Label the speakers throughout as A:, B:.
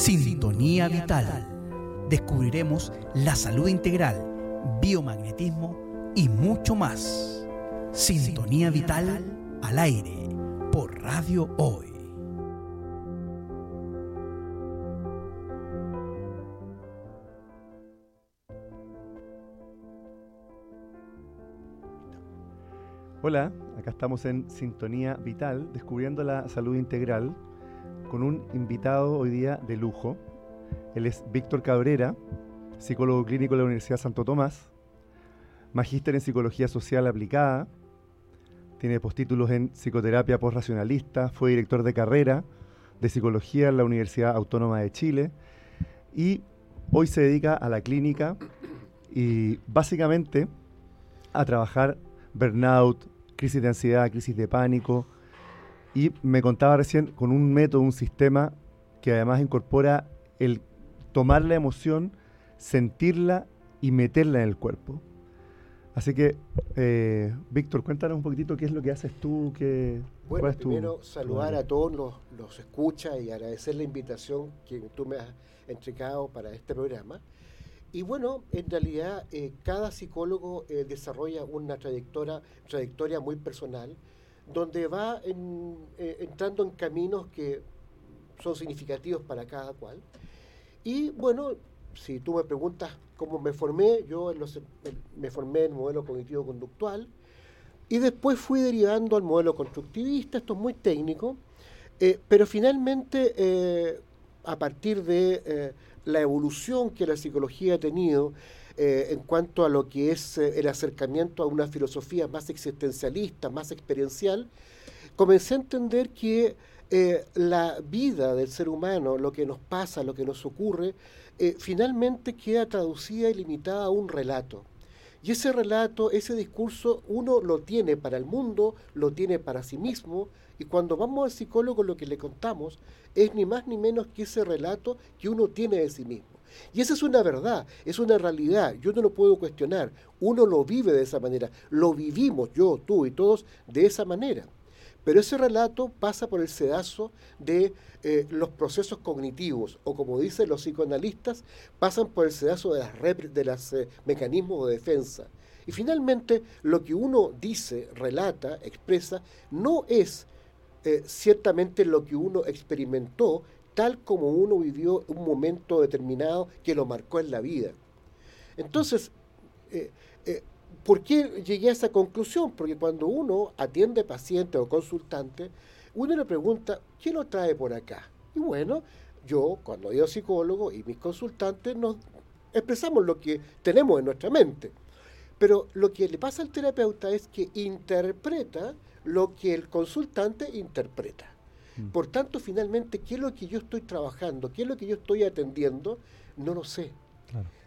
A: Sintonía Vital. Descubriremos la salud integral, biomagnetismo y mucho más. Sintonía Vital al aire por Radio Hoy.
B: Hola, acá estamos en Sintonía Vital, descubriendo la salud integral, con un invitado hoy día de lujo. Él es Víctor Cabrera, psicólogo clínico de la Universidad Santo Tomás, magíster en psicología social aplicada, tiene postítulos en psicoterapia postracionalista, fue director de carrera de psicología en la Universidad Autónoma de Chile y hoy se dedica a la clínica y básicamente a trabajar burnout, crisis de ansiedad, crisis de pánico. Y me contaba recién con un método, un sistema que además incorpora el tomar la emoción, sentirla y meterla en el cuerpo. Así que, eh, Víctor, cuéntanos un poquitito qué es lo que haces tú. Qué,
C: bueno, primero saludar a todos los, los escuchas y agradecer la invitación que tú me has entregado para este programa. Y bueno, en realidad eh, cada psicólogo eh, desarrolla una trayectoria, trayectoria muy personal, donde va eh, entrando en caminos que son significativos para cada cual. Y bueno, si tú me preguntas cómo me formé, yo me formé en modelo cognitivo-conductual y después fui derivando al modelo constructivista, esto es muy técnico, pero finalmente a partir de la evolución que la psicología ha tenido eh, en cuanto a lo que es eh, el acercamiento a una filosofía más existencialista, más experiencial, comencé a entender que eh, la vida del ser humano, lo que nos pasa, lo que nos ocurre, finalmente queda traducida y limitada a un relato. Y ese relato, ese discurso, uno lo tiene para el mundo, lo tiene para sí mismo, y cuando vamos al psicólogo lo que le contamos es ni más ni menos que ese relato que uno tiene de sí mismo. Y esa es una verdad, es una realidad, yo no lo puedo cuestionar, uno lo vive de esa manera, lo vivimos yo, tú y todos de esa manera. Pero ese relato pasa por el sedazo de eh, los procesos cognitivos, o como dicen los psicoanalistas, pasan por el sedazo de los de eh, mecanismos de defensa. Y finalmente, lo que uno dice, relata, expresa, no es eh, ciertamente lo que uno experimentó tal como uno vivió un momento determinado que lo marcó en la vida. Entonces, eh, eh, ¿por qué llegué a esa conclusión? Porque cuando uno atiende paciente o consultante, uno le pregunta, ¿qué lo trae por acá? Y bueno, yo cuando he psicólogo y mis consultantes nos expresamos lo que tenemos en nuestra mente. Pero lo que le pasa al terapeuta es que interpreta lo que el consultante interpreta. Mm. Por tanto, finalmente, ¿qué es lo que yo estoy trabajando? ¿Qué es lo que yo estoy atendiendo? No lo sé.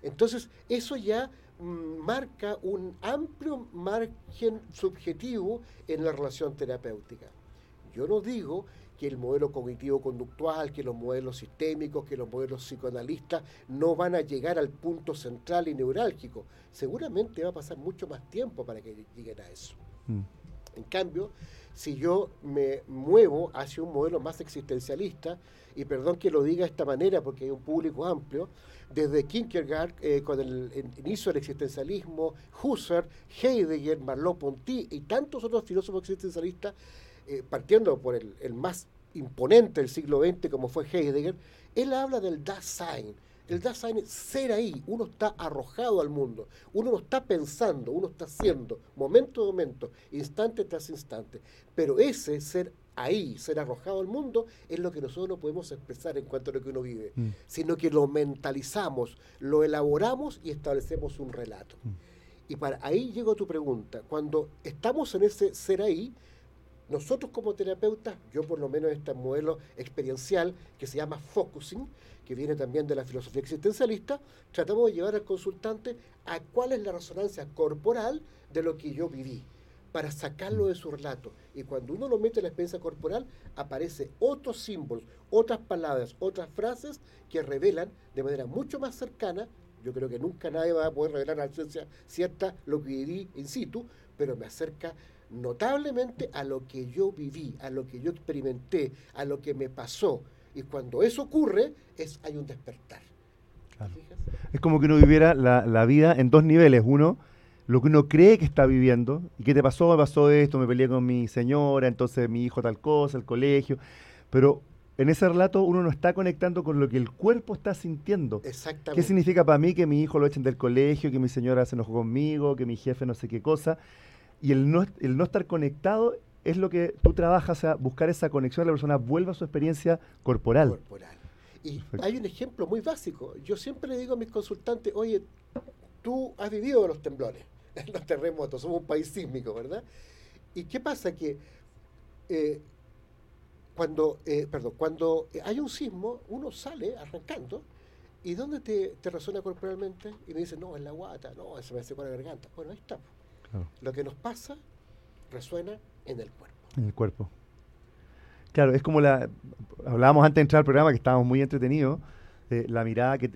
C: Entonces, eso ya mm, marca un amplio margen subjetivo en la relación terapéutica. Yo no digo que el modelo cognitivo-conductual, que los modelos sistémicos, que los modelos psicoanalistas no van a llegar al punto central y neurálgico. Seguramente va a pasar mucho más tiempo para que lleguen a eso. Mm. En cambio, si yo me muevo hacia un modelo más existencialista, y perdón que lo diga de esta manera porque hay un público amplio, desde Kierkegaard, eh, con el, inicio del existencialismo, Husserl, Heidegger, Merleau-Ponty y tantos otros filósofos existencialistas, eh, partiendo por el, más imponente del siglo XX como fue Heidegger, él habla del Dasein, el Dasein es ser ahí, uno está arrojado al mundo, uno no está pensando, uno está haciendo, momento a momento, instante tras instante. Pero ese ser ahí, ser arrojado al mundo, es lo que nosotros no podemos expresar en cuanto a lo que uno vive, mm. sino que lo mentalizamos, lo elaboramos y establecemos un relato. Mm. Y para ahí llego a tu pregunta. Cuando estamos en ese ser ahí, nosotros como terapeutas, yo por lo menos en este modelo experiencial que se llama focusing, que viene también de la filosofía existencialista, tratamos de llevar al consultante a cuál es la resonancia corporal de lo que yo viví, para sacarlo de su relato. Y cuando uno lo mete en la experiencia corporal, aparece otros símbolos, otras palabras, otras frases que revelan de manera mucho más cercana, yo creo que nunca nadie va a poder revelar a la ciencia cierta lo que viví in situ, pero me acerca notablemente a lo que yo viví, a lo que yo experimenté, a lo que me pasó Y cuando eso ocurre, es, hay un despertar.
B: Es como que uno viviera la, la, vida en dos niveles. Uno, lo que uno cree que está viviendo. ¿Y qué te pasó? Me pasó esto, me peleé con mi señora, entonces mi hijo tal cosa, el colegio. Pero en ese relato uno no está conectando con lo que el cuerpo está sintiendo.
C: Exactamente.
B: ¿Qué significa para mí que mi hijo lo echen del colegio, que mi señora se enojó conmigo, que mi jefe no sé qué cosa? Y el no, el no estar conectado es lo que tú trabajas a buscar esa conexión, la persona vuelva a su experiencia corporal.
C: Corporal. Y hay un ejemplo muy básico. Yo siempre le digo a mis consultantes, oye, tú has vivido los temblores, los terremotos, somos un país sísmico, ¿verdad? ¿Y qué pasa? Que eh, cuando, eh, perdón, cuando hay un sismo, uno sale arrancando, ¿y dónde te, te resuena corporalmente? Y me dice, no, en la guata, no, se me hace con la garganta. Bueno, ahí está. Lo que nos pasa resuena en el cuerpo.
B: En el cuerpo. Claro, es como la. Hablábamos antes de entrar al programa que estábamos muy entretenidos, de la mirada que,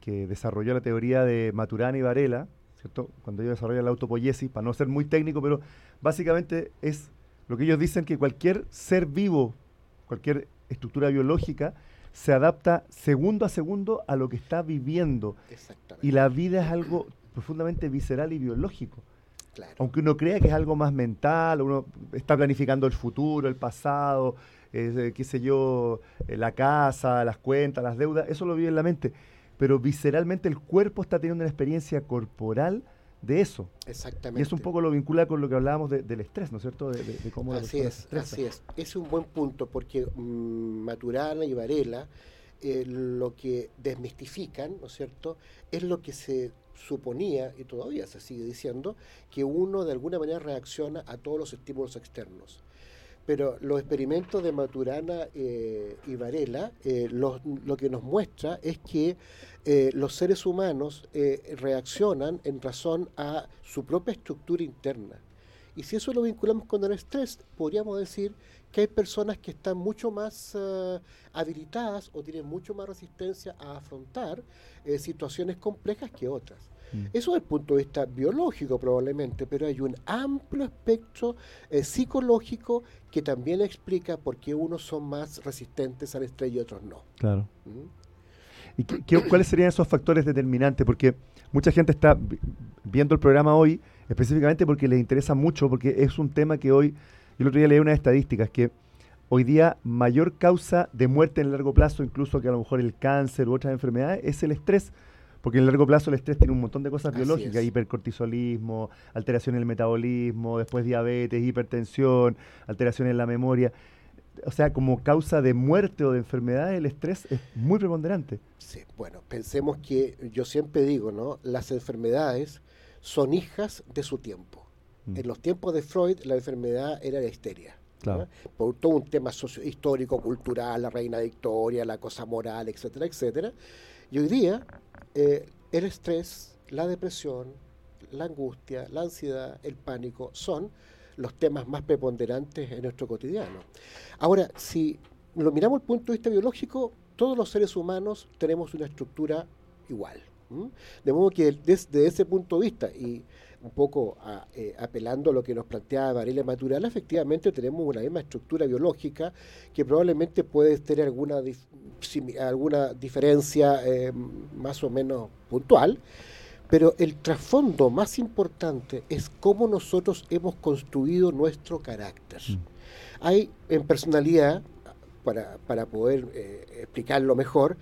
B: que, desarrolló la teoría de Maturana y Varela, ¿cierto? Cuando ellos desarrollan la autopoiesis, para no ser muy técnico, pero básicamente es lo que ellos dicen que cualquier ser vivo, cualquier estructura biológica, se adapta segundo a segundo a lo que está viviendo. Y la vida es algo profundamente visceral y biológico. Aunque uno crea que es algo más mental, uno está planificando el futuro, el pasado, eh, qué sé yo, eh, la casa, las cuentas, las deudas, eso lo vive en la mente. Pero visceralmente el cuerpo está teniendo una experiencia corporal de eso.
C: Exactamente.
B: Y es un poco lo vincula con lo que hablábamos del estrés, ¿no es cierto? De, cómo
C: así es, así es. Es un buen punto porque mm, Maturana y Varela eh, lo que desmistifican, ¿no es cierto? Es lo que se suponía, y todavía se sigue diciendo, que uno de alguna manera reacciona a todos los estímulos externos. Pero los experimentos de Maturana eh, y Varela eh, lo, que nos muestra es que eh, los seres humanos reaccionan en razón a su propia estructura interna. Y si eso lo vinculamos con el estrés, podríamos decir que hay personas que están mucho más habilitadas o tienen mucho más resistencia a afrontar situaciones complejas que otras. Mm. Eso desde el punto de vista biológico probablemente, pero hay un amplio espectro eh, psicológico que también explica por qué unos son más resistentes al estrés y otros no.
B: Claro. ¿Mm? ¿Y qué, cuáles serían esos factores determinantes? Porque mucha gente está viendo el programa hoy específicamente porque les interesa mucho, porque es un tema que hoy, yo el otro día leí unas estadísticas que hoy día mayor causa de muerte en largo plazo, incluso que a lo mejor el cáncer u otras enfermedades, es el estrés. Porque en el largo plazo el estrés tiene un montón de cosas biológicas, hipercortisolismo, alteración en el metabolismo, después diabetes, hipertensión, alteración en la memoria. O sea, como causa de muerte o de enfermedad, el estrés es muy preponderante.
C: Sí, bueno, pensemos que yo siempre digo, ¿no? Las enfermedades son hijas de su tiempo. Mm. En los tiempos de Freud, la enfermedad era la histeria. Por todo un tema socio histórico, cultural, la reina Victoria, la cosa moral, etcétera, etcétera. Y hoy día eh, el estrés, la depresión, la angustia, la ansiedad, el pánico son los temas más preponderantes en nuestro cotidiano. Ahora, si lo miramos desde el punto de vista biológico, todos los seres humanos tenemos una estructura igual. De modo que desde ese punto de vista, y un poco eh, apelando a lo que nos planteaba Varela Maturana, efectivamente tenemos una misma estructura biológica que probablemente puede tener alguna, alguna diferencia eh, más o menos puntual, pero el trasfondo más importante es cómo nosotros hemos construido nuestro carácter. Mm. Hay en personalidad, para, para poder eh, explicarlo mejor,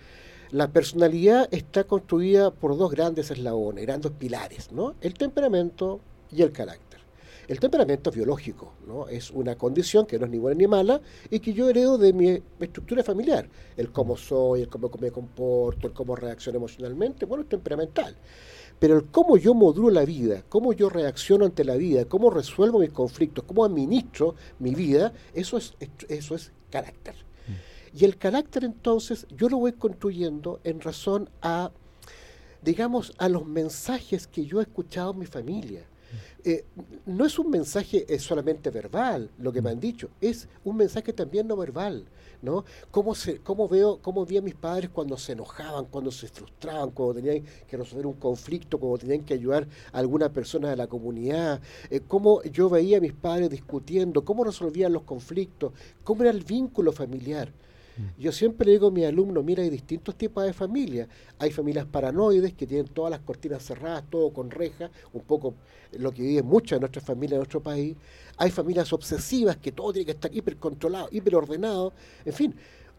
C: la personalidad está construida por dos grandes eslabones, grandes pilares, ¿no? El temperamento y el carácter. El temperamento es biológico, ¿no? Es una condición que no es ni buena ni mala y que yo heredo de mi estructura familiar. El cómo soy, el cómo me comporto, el cómo reacciono emocionalmente, bueno, es temperamental. Pero el cómo yo modulo la vida, cómo yo reacciono ante la vida, cómo resuelvo mis conflictos, cómo administro mi vida, eso es, eso es carácter. Y el carácter entonces yo lo voy construyendo en razón a, digamos, a los mensajes que yo he escuchado en mi familia. Eh, no es un mensaje eh, solamente verbal, lo que me han dicho, es un mensaje también no verbal, ¿no? Cómo, se, cómo veo, cómo vi a mis padres cuando se enojaban, cuando se frustraban, cuando tenían que resolver un conflicto, cuando tenían que ayudar a alguna persona de la comunidad, eh, cómo yo veía a mis padres discutiendo, cómo resolvían los conflictos, cómo era el vínculo familiar. Yo siempre le digo a mis alumnos, mira, hay distintos tipos de familias. Hay familias paranoides que tienen todas las cortinas cerradas, todo con rejas, un poco lo que viven muchas de nuestras familias en nuestro país. Hay familias obsesivas que todo tiene que estar hiper controlado, hiper ordenado. En fin,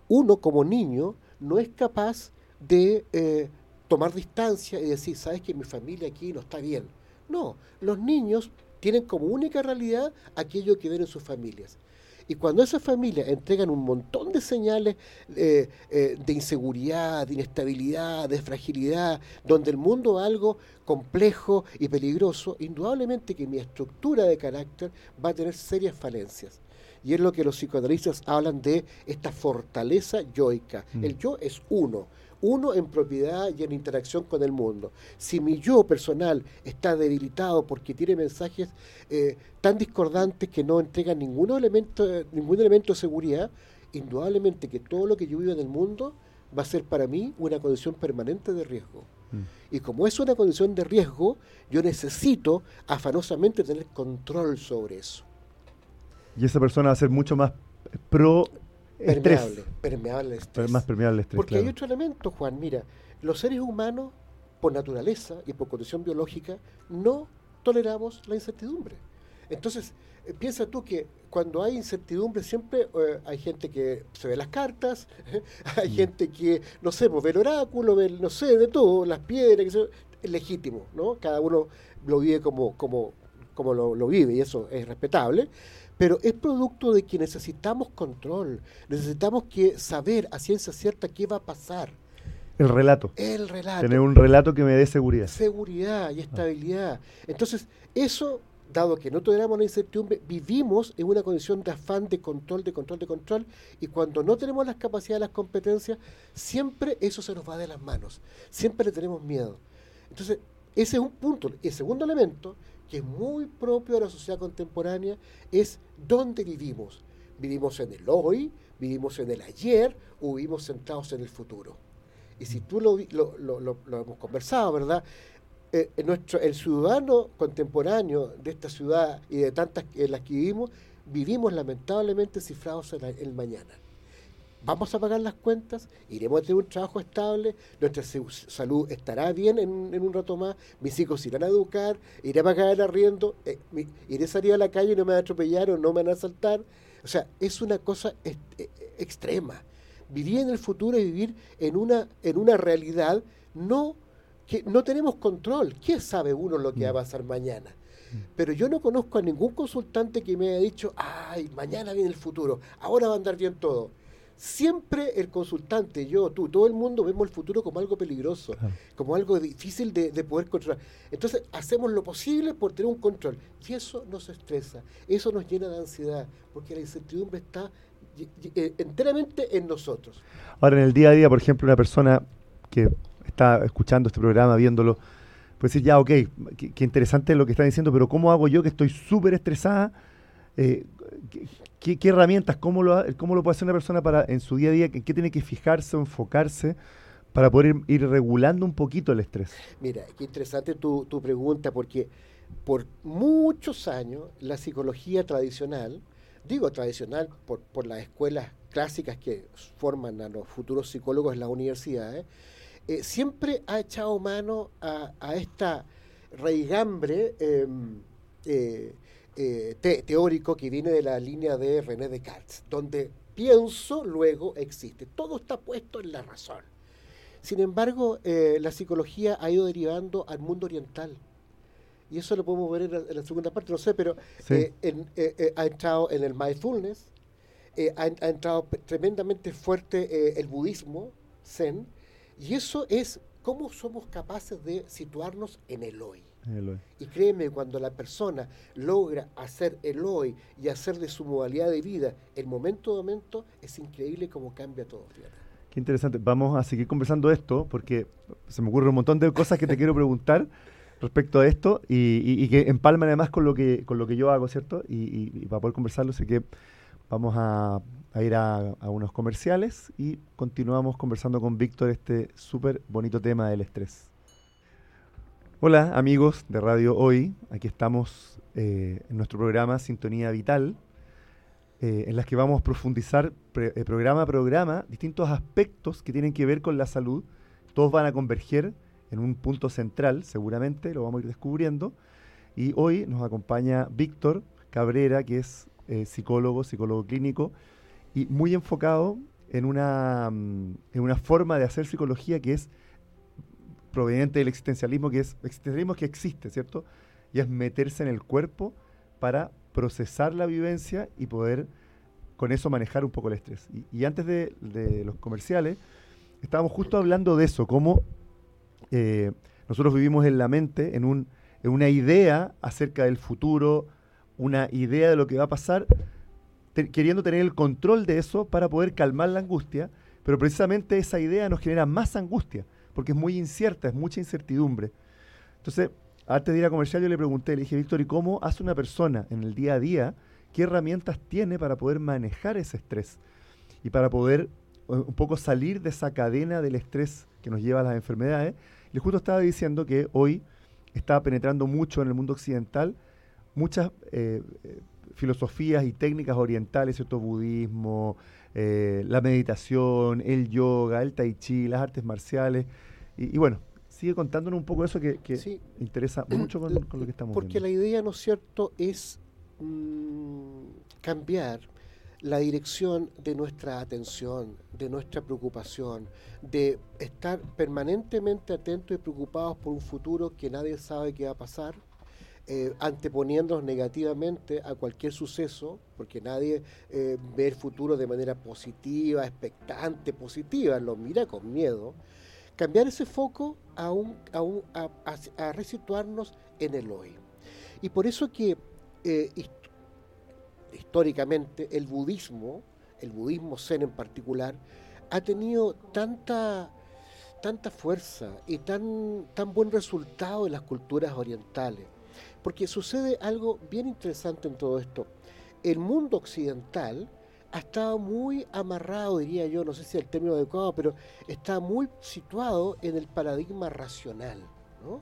C: uno como niño no es capaz de eh, tomar distancia y decir, sabes que mi familia aquí no está bien. No, los niños tienen como única realidad aquello que ven en sus familias. Y cuando esas familias entregan un montón de señales eh, eh, de inseguridad, de inestabilidad, de fragilidad, donde el mundo es algo complejo y peligroso, indudablemente que mi estructura de carácter va a tener serias falencias. Y es lo que los psicoanalistas hablan de esta fortaleza yoica. Mm. El yo es uno uno en propiedad y en interacción con el mundo. Si mi yo personal está debilitado porque tiene mensajes eh, tan discordantes que no entregan ningún elemento, ningún elemento de seguridad, indudablemente que todo lo que yo vivo en el mundo va a ser para mí una condición permanente de riesgo. Mm. Y como es una condición de riesgo, yo necesito afanosamente tener control sobre eso.
B: Y esa persona va a ser mucho más pro
C: Permeable, permeable estrés.
B: Más permeable estrés.
C: Porque hay otro elemento, Juan. Mira, los seres humanos, por naturaleza y por condición biológica, no toleramos la incertidumbre. Entonces, eh, piensa tú que cuando hay incertidumbre siempre eh, hay gente que se ve las cartas, hay mm. gente que, no sé, pues, ve el oráculo, ve, no sé, de todo, las piedras, es legítimo, ¿no? Cada uno lo vive como, como, como lo, lo vive y eso es respetable pero es producto de que necesitamos control, necesitamos que saber a ciencia cierta qué va a pasar.
B: El relato.
C: El relato.
B: Tener un relato que me dé seguridad.
C: Seguridad y estabilidad. Entonces, eso, dado que no toleramos la incertidumbre, vivimos en una condición de afán de control, de control, de control, y cuando no tenemos las capacidades, las competencias, siempre eso se nos va de las manos. Siempre le tenemos miedo. Entonces, ese es un punto. El segundo elemento que es muy propio de la sociedad contemporánea, es dónde vivimos. ¿Vivimos en el hoy, vivimos en el ayer o vivimos centrados en el futuro? Y si tú lo, lo, hemos conversado, ¿verdad? Eh, nuestro, el ciudadano contemporáneo de esta ciudad y de tantas en las que vivimos, vivimos lamentablemente cifrados en el mañana vamos a pagar las cuentas, iremos a tener un trabajo estable, nuestra salud estará bien en, un rato más, mis hijos irán a educar, iré a pagar el arriendo, eh, iré a salir a la calle y no me van a atropellar o no me van a asaltar. O sea, es una cosa e, extrema. Vivir en el futuro y vivir en una, en una realidad no que no tenemos control. ¿Qué sabe uno lo que va a mm. pasar mañana? Mm. Pero yo no conozco a ningún consultante que me haya dicho, ay, mañana viene el futuro, ahora va a andar bien todo siempre el consultante, yo, tú, todo el mundo vemos el futuro como algo peligroso, como algo difícil de, poder controlar. Entonces hacemos lo posible por tener un control. Y eso nos estresa, eso nos llena de ansiedad, porque la incertidumbre está eh, enteramente en nosotros.
B: Ahora, en el día a día, por ejemplo, una persona que está escuchando este programa, viéndolo, puede decir, ya, ok, qué, interesante lo que están diciendo, pero ¿cómo hago yo que estoy súper estresada? Eh, ¿Qué, herramientas, cómo lo, cómo lo puede hacer una persona para en su día a día, en qué tiene que fijarse o enfocarse para poder ir, regulando un poquito el estrés?
C: Mira, qué interesante tu, pregunta, porque por muchos años la psicología tradicional, digo tradicional por, por las escuelas clásicas que forman a los futuros psicólogos en las universidades, eh, siempre ha echado mano a, esta raigambre em, eh, teórico que viene de la línea de René Descartes, donde pienso, luego existe. Todo está puesto en la razón. Sin embargo, eh, la psicología ha ido derivando al mundo oriental. Y eso lo podemos ver en la, segunda parte, no sé, pero eh, ha entrado en el mindfulness, ha, ha, entrado tremendamente fuerte el budismo, zen, y eso es cómo somos capaces de situarnos en el hoy. Y créeme, cuando la persona logra hacer el hoy y hacer de su modalidad de vida el momento a momento, es increíble cómo cambia todo.
B: Qué interesante. Vamos a seguir conversando esto porque se me ocurre un montón de cosas que te quiero preguntar respecto a esto y, que empalman además con lo que, con lo que yo hago, ¿cierto? Y, para poder conversarlo, sé que vamos a, ir a, a, unos comerciales y continuamos conversando con Víctor este súper bonito tema del estrés. Hola amigos de Radio Hoy, aquí estamos eh, en nuestro programa Sintonía Vital. eh, en las que vamos a profundizar eh, programa a programa distintos aspectos que tienen que ver con la salud. Todos van a converger en un punto central, seguramente, lo vamos a ir descubriendo. Y hoy nos acompaña Víctor Cabrera, que es psicólogo, psicólogo clínico, y muy enfocado en una, mm, en una forma de hacer psicología que es proveniente del existencialismo, que es existencialismo que existe, ¿cierto? Y es meterse en el cuerpo para procesar la vivencia y poder con eso manejar un poco el estrés. Y, antes de, los comerciales, estábamos justo hablando de eso, cómo eh, nosotros vivimos en la mente, en, un, en una idea acerca del futuro, una idea de lo que va a pasar, queriendo tener el control de eso para poder calmar la angustia, pero precisamente esa idea nos genera más angustia, porque es muy incierta, es mucha incertidumbre. Entonces, antes de ir a comercial yo le pregunté, le dije, Víctor, ¿y cómo hace una persona en el día a día? ¿Qué herramientas tiene para poder manejar ese estrés? Y para poder eh, un poco salir de esa cadena del estrés que nos lleva a las enfermedades. Le justo estaba diciendo que hoy está penetrando mucho en el mundo occidental muchas eh, eh, filosofías y técnicas orientales, ¿cierto? Budismo, la meditación, el yoga, el tai chi, las artes marciales. y bueno, sigue contándonos un poco eso que, interesa mucho con, lo que estamos
C: Porque la idea, ¿no es cierto?, es mm, cambiar la dirección de nuestra atención, de nuestra preocupación, de estar permanentemente atentos y preocupados por un futuro que nadie sabe qué va a pasar, eh, anteponiéndonos negativamente a cualquier suceso, porque nadie eh, ve el futuro de manera positiva, expectante, positiva, lo mira con miedo cambiar ese foco a, un, a, a, resituarnos en el hoy. Y por eso que eh, históricamente el budismo, el budismo zen en particular, ha tenido tanta, tanta fuerza y tan, tan buen resultado en las culturas orientales. Porque sucede algo bien interesante en todo esto. El mundo occidental, ha estado muy amarrado, diría yo, no sé si es el término adecuado, pero está muy situado en el paradigma racional. ¿no?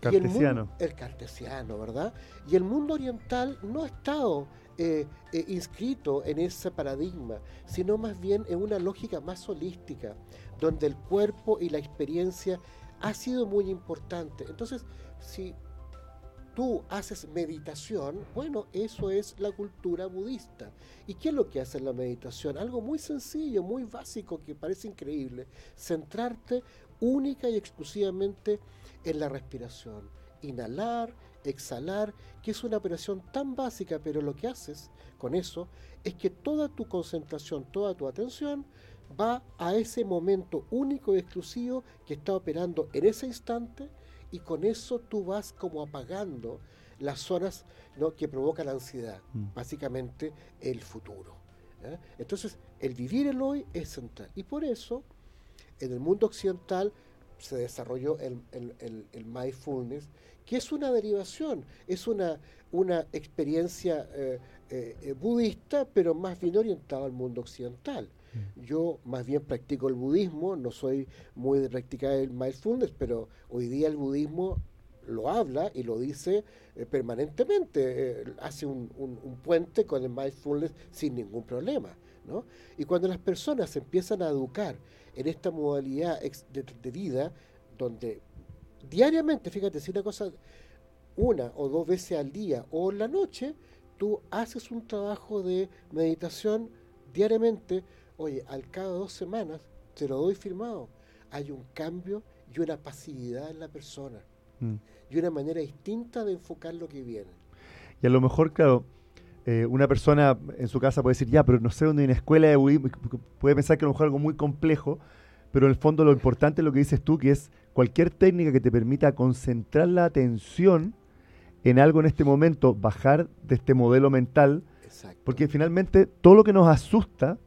B: Cartesiano.
C: el, cartesiano, ¿verdad? Y el mundo oriental no ha estado eh, eh, inscrito en ese paradigma, sino más bien en una lógica más holística, donde el cuerpo y la experiencia ha sido muy importante. Entonces, si tú haces meditación, bueno, eso es la cultura budista. ¿Y qué es lo que hace la meditación? Algo muy sencillo, muy básico, que parece increíble. Centrarte única y exclusivamente en la respiración. Inhalar, exhalar, que es una operación tan básica, pero lo que haces con eso es que toda tu concentración, toda tu atención va a ese momento único y exclusivo que está operando en ese instante y con eso tú vas como apagando las zonas ¿no? que provocan ansiedad, mm. básicamente el futuro. Entonces, el vivir el hoy es central. Y por eso, en el mundo occidental se desarrolló el, el, mindfulness, que es una derivación, es una, una experiencia eh, eh, budista, pero más bien orientada al mundo occidental. Yo más bien practico el budismo, no soy muy de practicar el mindfulness, pero hoy día el budismo lo habla y lo dice eh, permanentemente, eh, hace un, puente con el mindfulness sin ningún problema. ¿no? Y cuando las personas empiezan a educar en esta modalidad de, vida, donde diariamente, fíjate, si una cosa, una o dos veces al día o en la noche, tú haces un trabajo de meditación diariamente, Oye, al cabo de dos semanas, te lo doy firmado, hay un cambio y una pasividad en la persona. Mm. Y una manera distinta de enfocar lo que viene.
B: Y a lo mejor, claro, eh, una persona en su casa puede decir, ya, pero no sé dónde hay una escuela puede pensar que a lo mejor algo muy complejo, pero en el fondo lo importante es lo que dices tú, que es cualquier técnica que te permita concentrar la atención en algo en este momento, bajar de este modelo mental, porque finalmente todo lo que nos asusta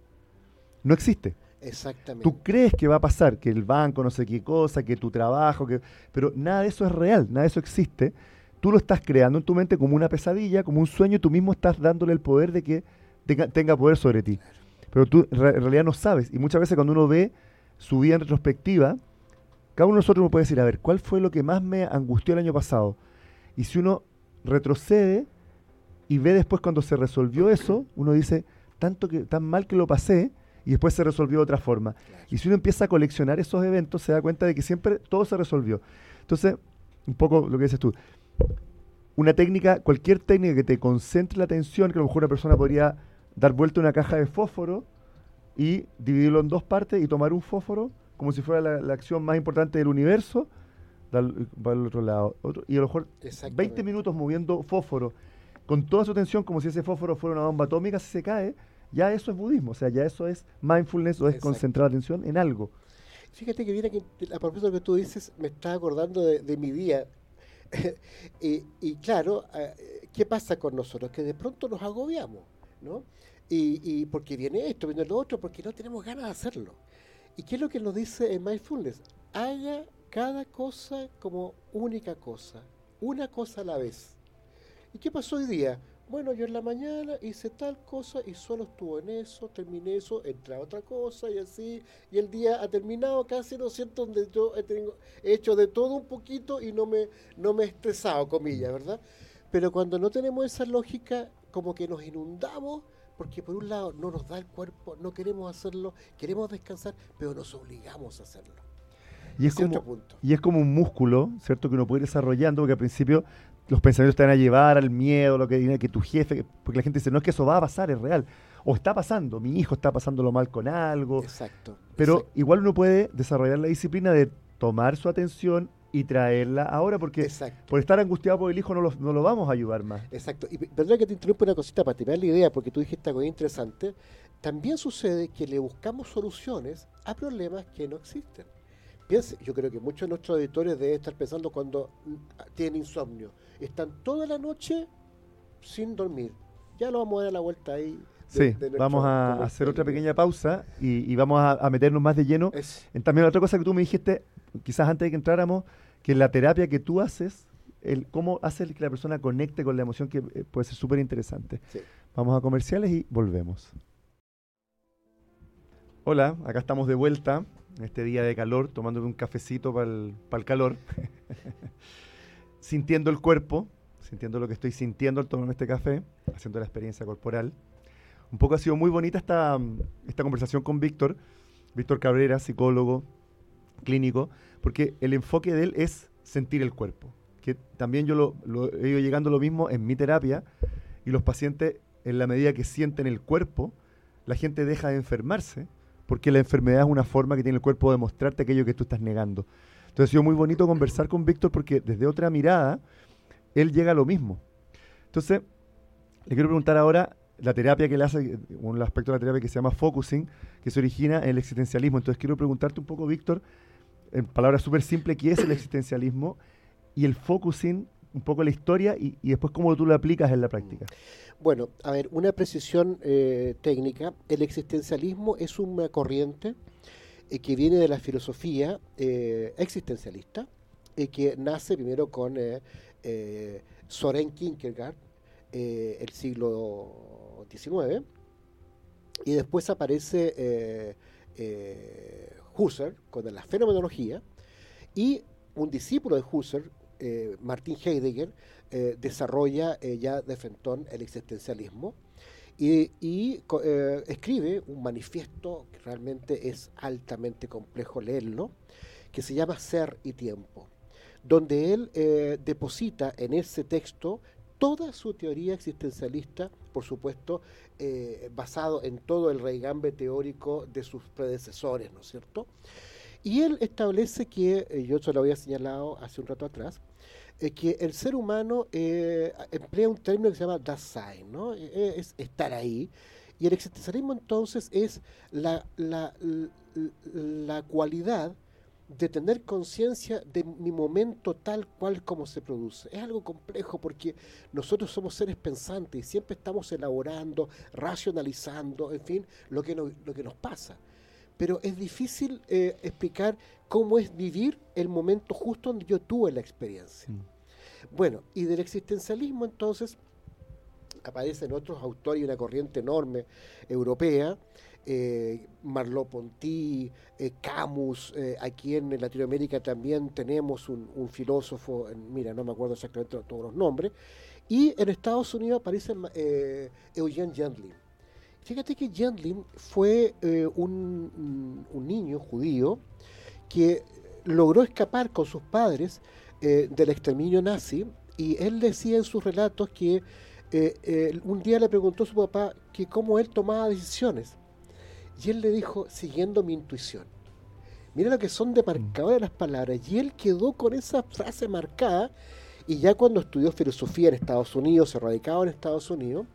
B: no existe.
C: Exactamente.
B: Tú crees que va a pasar, que el banco, no sé qué cosa, que tu trabajo, que pero nada de eso es real, nada de eso existe. Tú lo estás creando en tu mente como una pesadilla, como un sueño, y tú mismo estás dándole el poder de que tenga, poder sobre ti. Pero tú en realidad no sabes. Y muchas veces cuando uno ve su vida en retrospectiva, cada uno de nosotros puede decir, a ver, ¿cuál fue lo que más me angustió el año pasado? Y si uno retrocede y ve después cuando se resolvió eso, uno dice, tanto que, tan mal que lo pasé y después se resolvió de otra forma. Y si uno empieza a coleccionar esos eventos, se da cuenta de que siempre todo se resolvió. Entonces, un poco lo que dices tú, una técnica, cualquier técnica que te concentre la atención, que a lo mejor una persona podría dar vuelta una caja de fósforo y dividirlo en dos partes y tomar un fósforo como si fuera la, acción más importante del universo, para el otro lado. y a lo mejor 20 minutos moviendo fósforo con toda su atención como si ese fósforo fuera una bomba atómica, si se cae, ya eso es budismo, o sea, ya eso es mindfulness o es concentrar la atención en algo.
C: Fíjate que viene que a propósito que tú dices, me está acordando de, mi día. y, claro, eh, ¿qué pasa con nosotros? Que de pronto nos agobiamos, ¿no? Y, y porque viene esto, viene lo otro, porque no tenemos ganas de hacerlo. ¿Y qué es lo que nos dice en Mindfulness? Haga cada cosa como única cosa, una cosa a la vez. ¿Y qué pasó hoy día? Bueno, yo en la mañana hice tal cosa y solo estuvo en eso, terminé eso, entré a otra cosa y así. Y el día ha terminado casi, ¿no es cierto?, donde yo he, hecho de todo un poquito y no me, no me he estresado, comillas, ¿verdad? Pero cuando no tenemos esa lógica, como que nos inundamos, porque por un lado no nos da el cuerpo, no queremos hacerlo, queremos descansar, pero nos obligamos a hacerlo.
B: Y es, como, y es como un músculo, ¿cierto? Que uno puede ir desarrollando, porque al principio los pensamientos te van a llevar al miedo, lo que que tu jefe, porque la gente dice, no es que eso va a pasar, es real. O está pasando, mi hijo está pasándolo mal con algo.
C: Exacto.
B: Pero igual uno puede desarrollar la disciplina de tomar su atención y traerla ahora, porque por estar angustiado por el hijo no lo, no lo vamos a ayudar más.
C: Exacto. Y perdón que te interrumpa una cosita para terminar la idea, porque tú dijiste algo interesante. También sucede que le buscamos soluciones a problemas que no existen. Piense, yo creo que muchos de nuestros auditores deben estar pensando cuando tienen insomnio están toda la noche sin dormir. Ya lo vamos a dar la vuelta ahí.
B: sí, vamos a hacer otra pequeña pausa y, vamos a, meternos más de lleno. En también otra cosa que tú me dijiste, quizás antes de que entráramos, que la terapia que tú haces, el cómo hace que la persona conecte con la emoción, que eh, puede ser súper interesante. Vamos a comerciales y volvemos. Hola, acá estamos de vuelta en este día de calor, tomando un cafecito para el calor. sintiendo el cuerpo, sintiendo lo que estoy sintiendo al tomar este café, haciendo la experiencia corporal. Un poco ha sido muy bonita esta, esta conversación con Víctor, Víctor Cabrera, psicólogo clínico, porque el enfoque de él es sentir el cuerpo. Que también yo lo, he ido llegando lo mismo en mi terapia y los pacientes, en la medida que sienten el cuerpo, la gente deja de enfermarse, porque la enfermedad es una forma que tiene el cuerpo de mostrarte aquello que tú estás negando. Entonces ha sido muy bonito conversar con Víctor porque desde otra mirada él llega a lo mismo. Entonces, le quiero preguntar ahora la terapia que le hace, un aspecto de la terapia que se llama focusing, que se origina en el existencialismo. Entonces quiero preguntarte un poco, Víctor, en palabras súper simples, ¿qué es el existencialismo y el focusing, un poco la historia y, después cómo tú lo aplicas en la práctica?
C: Bueno, a ver, una precisión eh, técnica. El existencialismo es una corriente eh, que viene de la filosofía eh, existencialista, y que nace primero con eh, Soren Kierkegaard, el siglo XIX, y después aparece Husserl con la fenomenología, y un discípulo de Husserl, Martin Heidegger, desarrolla ya de frentón el existencialismo, y, eh, escribe un manifiesto que realmente es altamente complejo leerlo, que se llama Ser y Tiempo, donde él eh, deposita en ese texto toda su teoría existencialista, por supuesto, eh, basado en todo el reigambe teórico de sus predecesores, ¿no es cierto? Y él establece que, yo se lo había señalado hace un rato atrás, es que el ser humano eh, emplea un término que se llama Dasein, ¿no? E, e, es estar ahí. Y el existencialismo entonces es la, la, la cualidad de tener conciencia de mi momento tal cual como se produce. Es algo complejo porque nosotros somos seres pensantes y siempre estamos elaborando, racionalizando, en fin, lo que, lo que nos pasa. Pero es difícil eh, explicar cómo es vivir el momento justo donde yo tuve la experiencia. Mm. Bueno, y del existencialismo entonces aparecen otros autores y una corriente enorme europea, eh, Ponty, eh, Camus, eh, aquí en Latinoamérica también tenemos un, filósofo, mira, no me acuerdo exactamente todos los nombres, y en Estados Unidos aparece Eugene Gently. Fíjate que Jendlin fue eh, un, un, niño judío que logró escapar con sus padres eh, del exterminio nazi y él decía en sus relatos que eh, un día le preguntó a su papá que cómo él tomaba decisiones y él le dijo siguiendo mi intuición. Mira lo que son de marcadoras las palabras y él quedó con esa frase marcada y ya cuando estudió filosofía en Estados Unidos, se radicaba en Estados Unidos,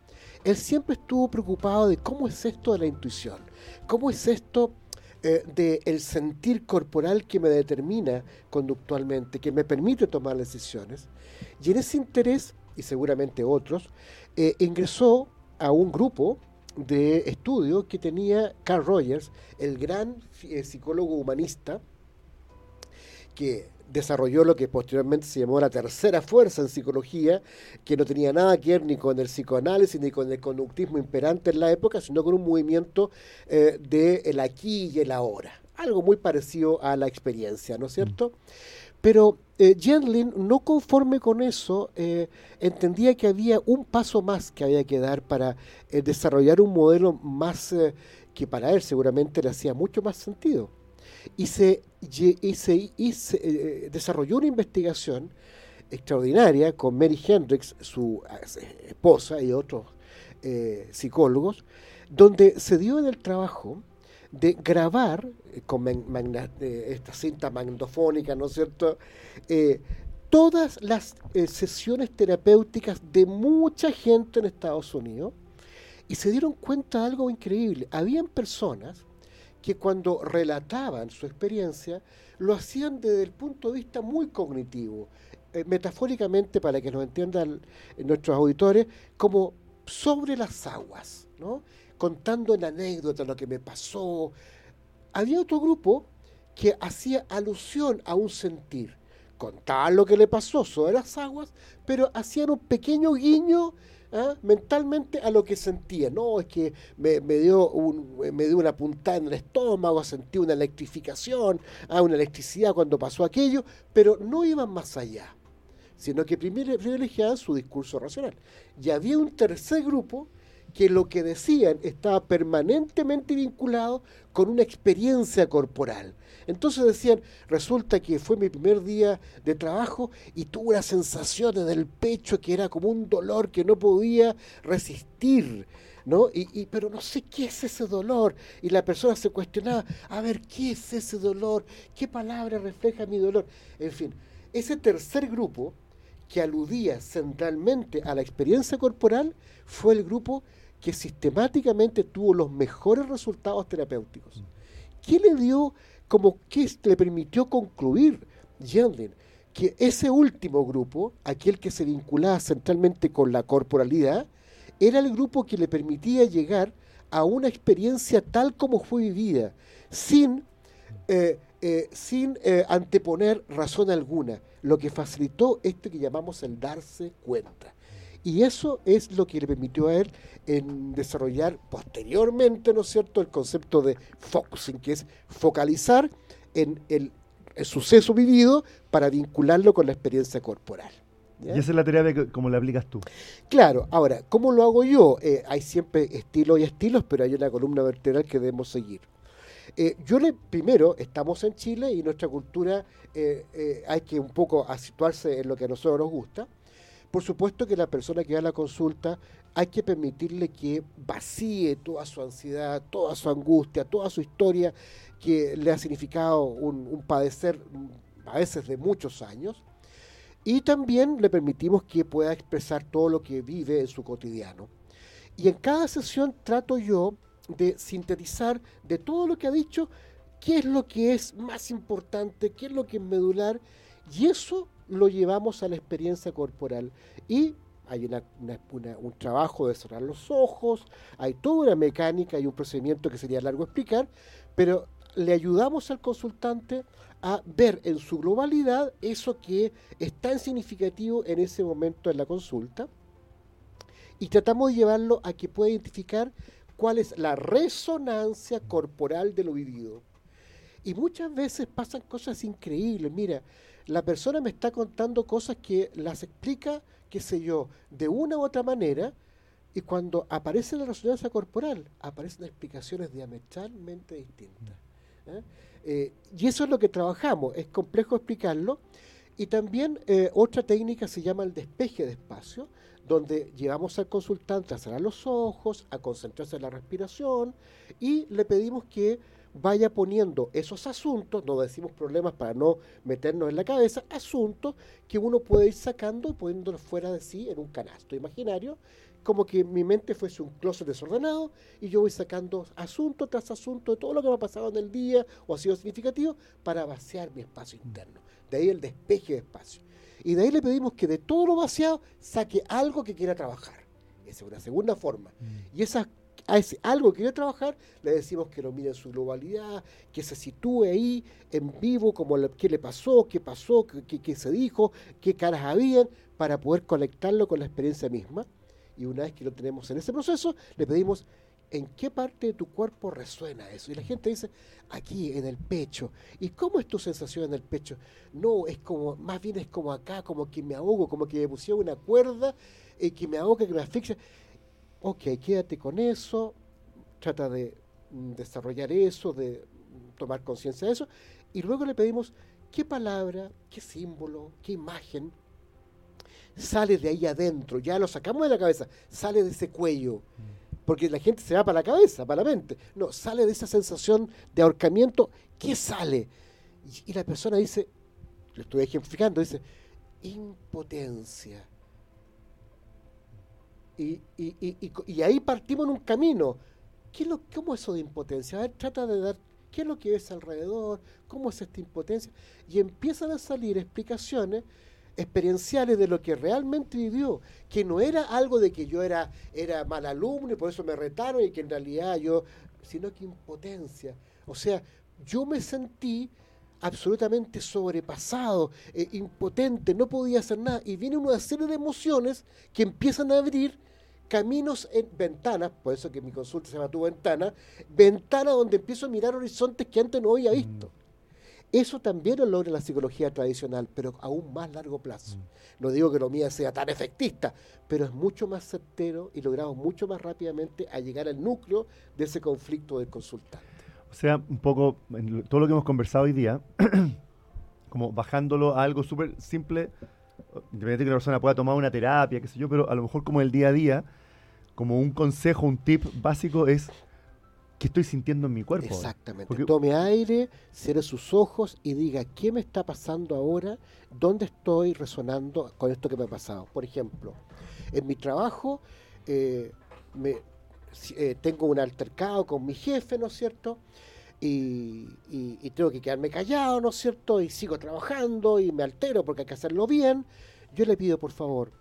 C: él siempre estuvo preocupado de cómo es esto de la intuición, cómo es esto eh, del sentir corporal que me determina conductualmente, que me permite tomar decisiones. Y en ese interés, y seguramente otros, eh, ingresó a un grupo de estudio que tenía Carl Rogers, el gran eh, psicólogo humanista, que desarrolló lo que posteriormente se llamó la tercera fuerza en psicología, que no tenía nada que ver ni con el psicoanálisis ni con el conductismo imperante en la época, sino con un movimiento eh, de el aquí y el ahora. Algo muy parecido a la experiencia, ¿no es cierto? Pero eh, no conforme con eso, eh, entendía que había un paso más que había que dar para eh, desarrollar un modelo más eh, que para él seguramente le hacía mucho más sentido y se, y desarrolló una investigación extraordinaria con Mary Hendricks, su eh, esposa y otros eh, psicólogos, donde se dio en el trabajo de grabar eh, con esta cinta magnetofónica, ¿no es cierto?, todas las sesiones terapéuticas de mucha gente en Estados Unidos y se dieron cuenta de algo increíble. Habían personas que cuando relataban su experiencia lo hacían desde el punto de vista muy cognitivo, eh, metafóricamente para que nos entiendan nuestros auditores, como sobre las aguas, ¿no? contando en anécdota lo que me pasó. Había otro grupo que hacía alusión a un sentir, contaban lo que le pasó sobre las aguas, pero hacían un pequeño guiño ¿ah? mentalmente a lo que sentía. No, es que me, dio un, me dio una puntada en el estómago, sentí una electrificación, ¿ah? una electricidad cuando pasó aquello, pero no iban más allá, sino que privilegiaban su discurso racional. Y había un tercer grupo que lo que decían estaba permanentemente vinculado con una experiencia corporal. Entonces decían, resulta que fue mi primer día de trabajo y tuve una sensación en el pecho que era como un dolor que no podía resistir. ¿No? Y, pero no sé qué es ese dolor. Y la persona se cuestionaba, a ver, ¿qué es ese dolor? ¿Qué palabra refleja mi dolor? En fin, ese tercer grupo que aludía centralmente a la experiencia corporal fue el grupo que sistemáticamente tuvo los mejores resultados terapéuticos. ¿Qué le dio como que le permitió concluir Yandlin que ese último grupo, aquel que se vinculaba centralmente con la corporalidad, era el grupo que le permitía llegar a una experiencia tal como fue vivida, sin, eh, eh, sin eh, anteponer razón alguna, lo que facilitó esto que llamamos el darse cuenta. Y eso es lo que le permitió a él en desarrollar posteriormente, ¿no es cierto?, el concepto de focusing, que es focalizar en el, suceso vivido para vincularlo con la experiencia corporal.
B: Y esa es la terapia como la aplicas tú.
C: Claro, ahora, ¿cómo lo hago yo? Eh, hay siempre estilos y estilos, pero hay una columna vertebral que debemos seguir. Eh, yo le, primero, estamos en Chile y nuestra cultura eh, hay que un poco situarse en lo que a nosotros nos gusta. Por supuesto que la persona que va a la consulta hay que permitirle que vacíe toda su ansiedad, toda su angustia, toda su historia que le ha significado un, padecer mm, a veces de muchos años. Y también le permitimos que pueda expresar todo lo que vive en su cotidiano. Y en cada sesión trato yo de sintetizar de todo lo que ha dicho qué es lo que es más importante, qué es lo que es medular, y eso lo llevamos a la experiencia corporal. Y hay un trabajo de cerrar los ojos, hay toda una mecánica y un procedimiento que sería largo explicar, pero le ayudamos al consultante a ver en su globalidad eso que es tan significativo en ese momento en la consulta y tratamos de llevarlo a que pueda identificar cuál es la resonancia corporal de lo vivido. Y muchas veces pasan cosas increíbles. Mira, la persona me está contando cosas que las explica, qué sé yo, de una u otra manera, Y cuando aparece la resonancia corporal, aparecen explicaciones diametralmente distintas. ¿eh? Eh, y eso es lo que trabajamos, es complejo explicarlo. Y también eh, otra técnica se llama el despeje de espacio, donde llevamos al consultante a cerrar los ojos, a concentrarse en la respiración y le pedimos que vaya poniendo esos asuntos, no decimos problemas para no meternos en la cabeza, asuntos que uno puede ir sacando y poniéndolos fuera de sí en un canasto imaginario, como que mi mente fuese un closet desordenado y yo voy sacando asunto tras asunto de todo lo que me ha pasado en el día o ha sido significativo para vaciar mi espacio interno. De ahí el despeje de espacio. Y de ahí le pedimos que de todo lo vaciado saque algo que quiera trabajar. Esa es una segunda forma. Mm. Y esa a ese algo que quiere trabajar, le decimos que lo mire en su globalidad, que se sitúe ahí en vivo, como qué le pasó, qué pasó, qué, qué, se dijo, qué caras habían, para poder conectarlo con la experiencia misma. Y una vez que lo tenemos en ese proceso, le pedimos en qué parte de tu cuerpo resuena eso. Y la gente dice, aquí, en el pecho. ¿Y cómo es tu sensación en el pecho? No, es como, más bien es como acá, como que me ahogo, como que me pusieron una cuerda y que me ahoga, que me asfixia ok, quédate con eso, trata de mm, desarrollar eso, de tomar conciencia de eso, y luego le pedimos qué palabra, qué símbolo, qué imagen sale de ahí adentro, ya lo sacamos de la cabeza, sale de ese cuello, porque la gente se va para la cabeza, para la mente, no, sale de esa sensación de ahorcamiento, ¿qué sale? Y, y la persona dice, lo estoy ejemplificando, dice, impotencia y, y, y, y, ahí partimos en un camino. ¿Qué es lo, ¿Cómo es eso de impotencia? A ver, trata de dar qué es lo que ves alrededor, cómo es esta impotencia. Y empiezan a salir explicaciones experienciales de lo que realmente vivió, que no era algo de que yo era, era mal alumno y por eso me retaron y que en realidad yo, sino que impotencia. O sea, yo me sentí absolutamente sobrepasado, eh, impotente, no podía hacer nada. Y viene una serie de emociones que empiezan a abrir caminos en ventanas, por eso que mi consulta se llama tu ventana, ventana donde empiezo a mirar horizontes que antes no había mm. visto. Eso también lo logra la psicología tradicional, pero a un más largo plazo. Mm. No digo que lo mío sea tan efectista, pero es mucho más certero y logramos mucho más rápidamente a llegar al núcleo de ese conflicto del consultante.
B: Sea, un poco, en todo lo que hemos conversado hoy día, como bajándolo a algo súper simple, independientemente de que la persona pueda tomar una terapia, qué sé yo, pero a lo mejor como el día a día, como un consejo, un tip básico es qué estoy sintiendo en mi cuerpo.
C: Exactamente. Tome aire, cierre sus ojos y diga qué me está pasando ahora, dónde estoy resonando con esto que me ha pasado. Por ejemplo, en mi trabajo eh, me, eh, tengo un altercado con mi jefe, ¿no es cierto? Y, tengo que quedarme callado, ¿no es cierto? Y sigo trabajando y me altero porque hay que hacerlo bien. Yo le pido, por favor,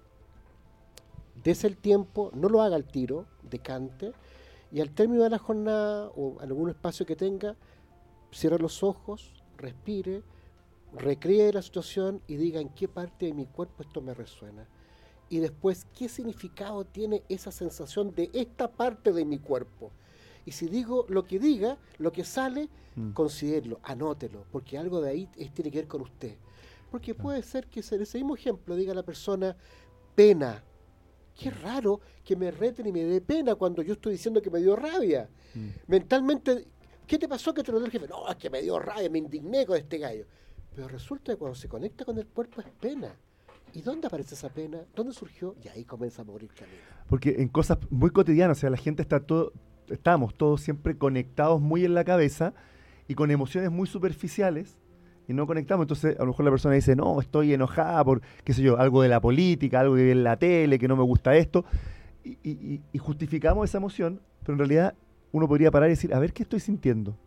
C: des el tiempo, no lo haga al tiro, decante, y al término de la jornada o algún espacio que tenga, cierre los ojos, respire, recree la situación y diga en qué parte de mi cuerpo esto me resuena y después qué significado tiene esa sensación de esta parte de mi cuerpo. Y si digo lo que diga, lo que sale, mm. considérelo, anótelo, porque algo de ahí tiene que ver con usted. Porque puede ser que en ese mismo ejemplo diga la persona pena. Qué raro que me reten y me dé pena cuando yo estoy diciendo que me dio rabia. Mm. Mentalmente, ¿qué te pasó que te lo dio el jefe? No, es que me dio rabia, me indigné con este gallo. Pero resulta que cuando se conecta con el cuerpo es pena. ¿Y dónde aparece esa pena? ¿Dónde surgió? Y ahí comienza a morir camino.
B: Porque en cosas muy cotidianas, o sea, la gente está todo, estamos todos siempre conectados muy en la cabeza y con emociones muy superficiales y no conectamos. Entonces, a lo mejor la persona dice, no, estoy enojada por, qué sé yo, algo de la política, algo que vi en la tele, que no me gusta esto. Y, justificamos esa emoción, pero en realidad uno podría parar y decir, a ver, ¿qué estoy sintiendo?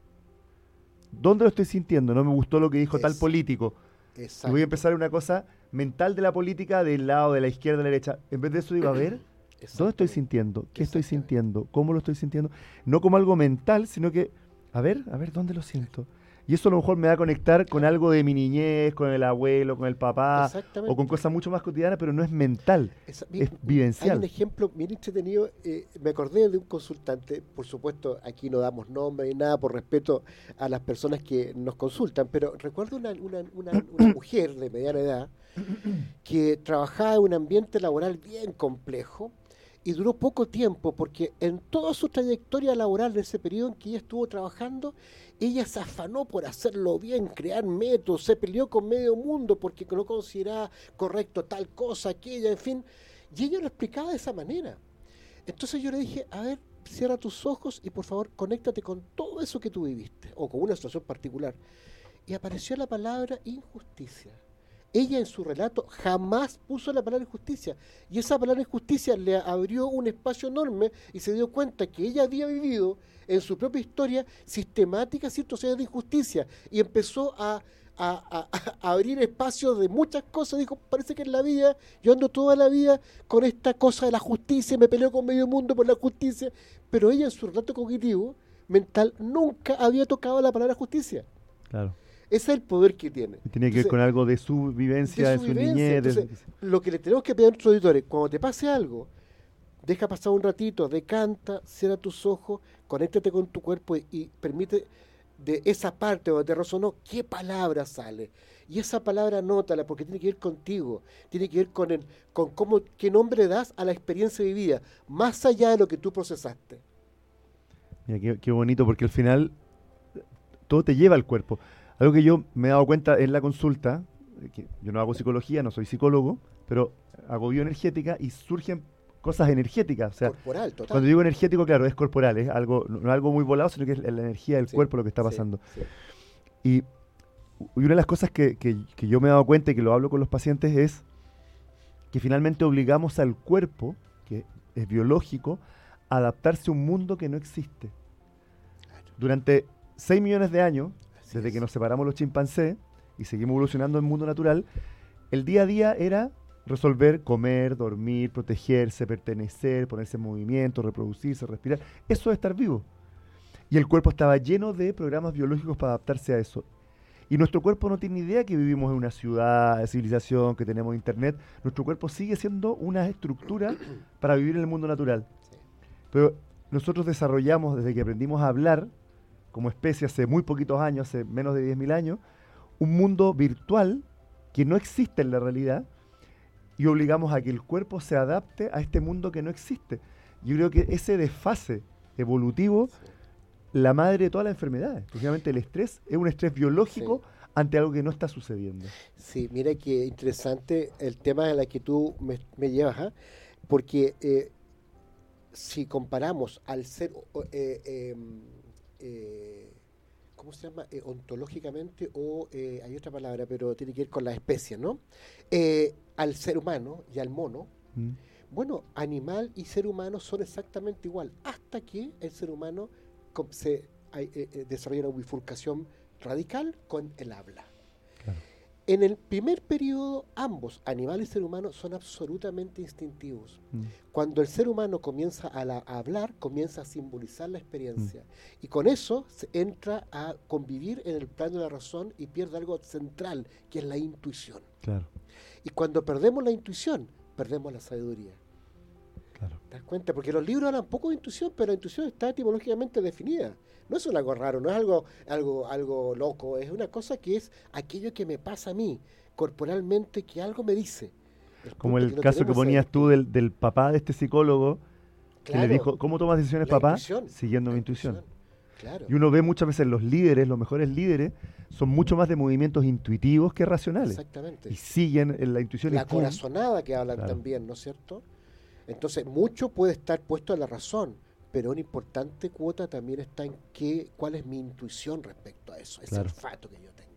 B: ¿Dónde lo estoy sintiendo? No me gustó lo que dijo tal político. Y voy a empezar una cosa mental de la política del lado de la izquierda, de la derecha. En vez de eso digo, a ver, ¿dónde estoy sintiendo? ¿Qué estoy sintiendo? ¿Cómo lo estoy sintiendo? No como algo mental, sino que, a ver, a ver, ¿dónde lo siento? Y eso a lo mejor me va a conectar con algo de mi niñez, con el abuelo, con el papá, o con cosas mucho más cotidianas, pero no es mental, es vivencial.
C: Hay un ejemplo bien entretenido, eh, me acordé de un consultante, por supuesto aquí no damos nombre ni nada por respeto a las personas que nos consultan, pero recuerdo una, una, una, una mujer de mediana edad que trabajaba en un ambiente laboral bien complejo, y duró poco tiempo porque en toda su trayectoria laboral de ese periodo en que ella estuvo trabajando, ella se afanó por hacerlo bien, crear métodos, se peleó con medio mundo porque no consideraba correcto tal cosa, aquella, en fin. Y ella lo explicaba de esa manera. Entonces yo le dije, a ver, cierra tus ojos y por favor conéctate con todo eso que tú viviste o con una situación particular. Y apareció la palabra injusticia. Ella en su relato jamás puso la palabra injusticia. Y esa palabra injusticia le abrió un espacio enorme y se dio cuenta que ella había vivido en su propia historia sistemáticas situaciones de injusticia. Y empezó a, a, abrir espacios de muchas cosas. Dijo, parece que en la vida, yo ando toda la vida con esta cosa de la justicia, me peleo con medio mundo por la justicia. Pero ella en su relato cognitivo, mental, nunca había tocado la palabra justicia.
B: Claro.
C: Ese es el poder que tiene.
B: tiene que ver con algo de su vivencia, de su, niñez.
C: Lo que le tenemos que pedir a nuestros auditores, cuando te pase algo, deja pasar un ratito, decanta, cierra tus ojos, conéctate con tu cuerpo y, permite de esa parte donde te resonó, qué palabra sale. Y esa palabra anótala porque tiene que ver contigo, tiene que ver con, el, con cómo, qué nombre das a la experiencia vivida, más allá de lo que tú procesaste.
B: Mira, qué, qué bonito, porque al final todo te lleva al cuerpo. Algo que yo me he dado cuenta en la consulta, que yo no hago psicología, no soy psicólogo, pero hago bioenergética y surgen cosas energéticas. O sea,
C: corporal, total.
B: Cuando digo energético, claro, es corporal, es algo, no algo muy volado, sino que es la energía del cuerpo lo que está pasando. y, una de las cosas que, que, yo me he dado cuenta y que lo hablo con los pacientes es que finalmente obligamos al cuerpo, que es biológico, a adaptarse a un mundo que no existe. Durante 6 millones de años, desde que nos separamos los chimpancés y seguimos evolucionando en el mundo natural, el día a día era resolver comer, dormir, protegerse, pertenecer, ponerse en movimiento, reproducirse, respirar. Eso es estar vivo. Y el cuerpo estaba lleno de programas biológicos para adaptarse a eso. Y nuestro cuerpo no tiene idea que vivimos en una ciudad, civilización, que tenemos internet. Nuestro cuerpo sigue siendo una estructura para vivir en el mundo natural. Pero nosotros desarrollamos, desde que aprendimos a hablar, como especie hace muy poquitos años, hace menos de 10.000 años, un mundo virtual que no existe en la realidad y obligamos a que el cuerpo se adapte a este mundo que no existe. Yo creo que ese desfase evolutivo, la madre de todas las enfermedades. Precisamente el estrés es un estrés biológico ante algo que no está sucediendo.
C: Sí, mira qué interesante el tema de la que tú me, llevas, ¿ah? porque eh, si comparamos al ser... Eh, em, eh, ¿cómo se llama? Eh, ontológicamente o eh, hay otra palabra, pero tiene que ver con la especie, ¿no? al ser humano y al mono, mm. bueno, animal y ser humano son exactamente igual, hasta que el ser humano se desarrolla una bifurcación radical con el habla. En el primer periodo, ambos, animal y ser humano, son absolutamente instintivos. Mm. Cuando el ser humano comienza a, hablar, comienza a simbolizar la experiencia. Mm. Y con eso se entra a convivir en el plano de la razón y pierde algo central, que es la intuición. Y cuando perdemos la intuición, perdemos la sabiduría. ¿Te das cuenta? Porque los libros hablan poco de intuición, pero la intuición está etimológicamente definida. No es algo raro, no es algo, algo, algo loco, es una cosa que es aquello que me pasa a mí, corporalmente, que algo me dice.
B: Como el caso que ponías tú del, del, papá de este psicólogo, que le dijo, ¿cómo tomas decisiones papá? Siguiendo mi intuición. Y uno ve muchas veces los líderes, los mejores líderes, son mucho más de movimientos intuitivos que racionales.
C: Exactamente.
B: Y siguen en la intuición.
C: La corazonada que hablan también, ¿no es cierto? Entonces, mucho puede estar puesto a la razón, pero una importante cuota también está en qué, cuál es mi intuición respecto a eso, ese olfato que yo tengo.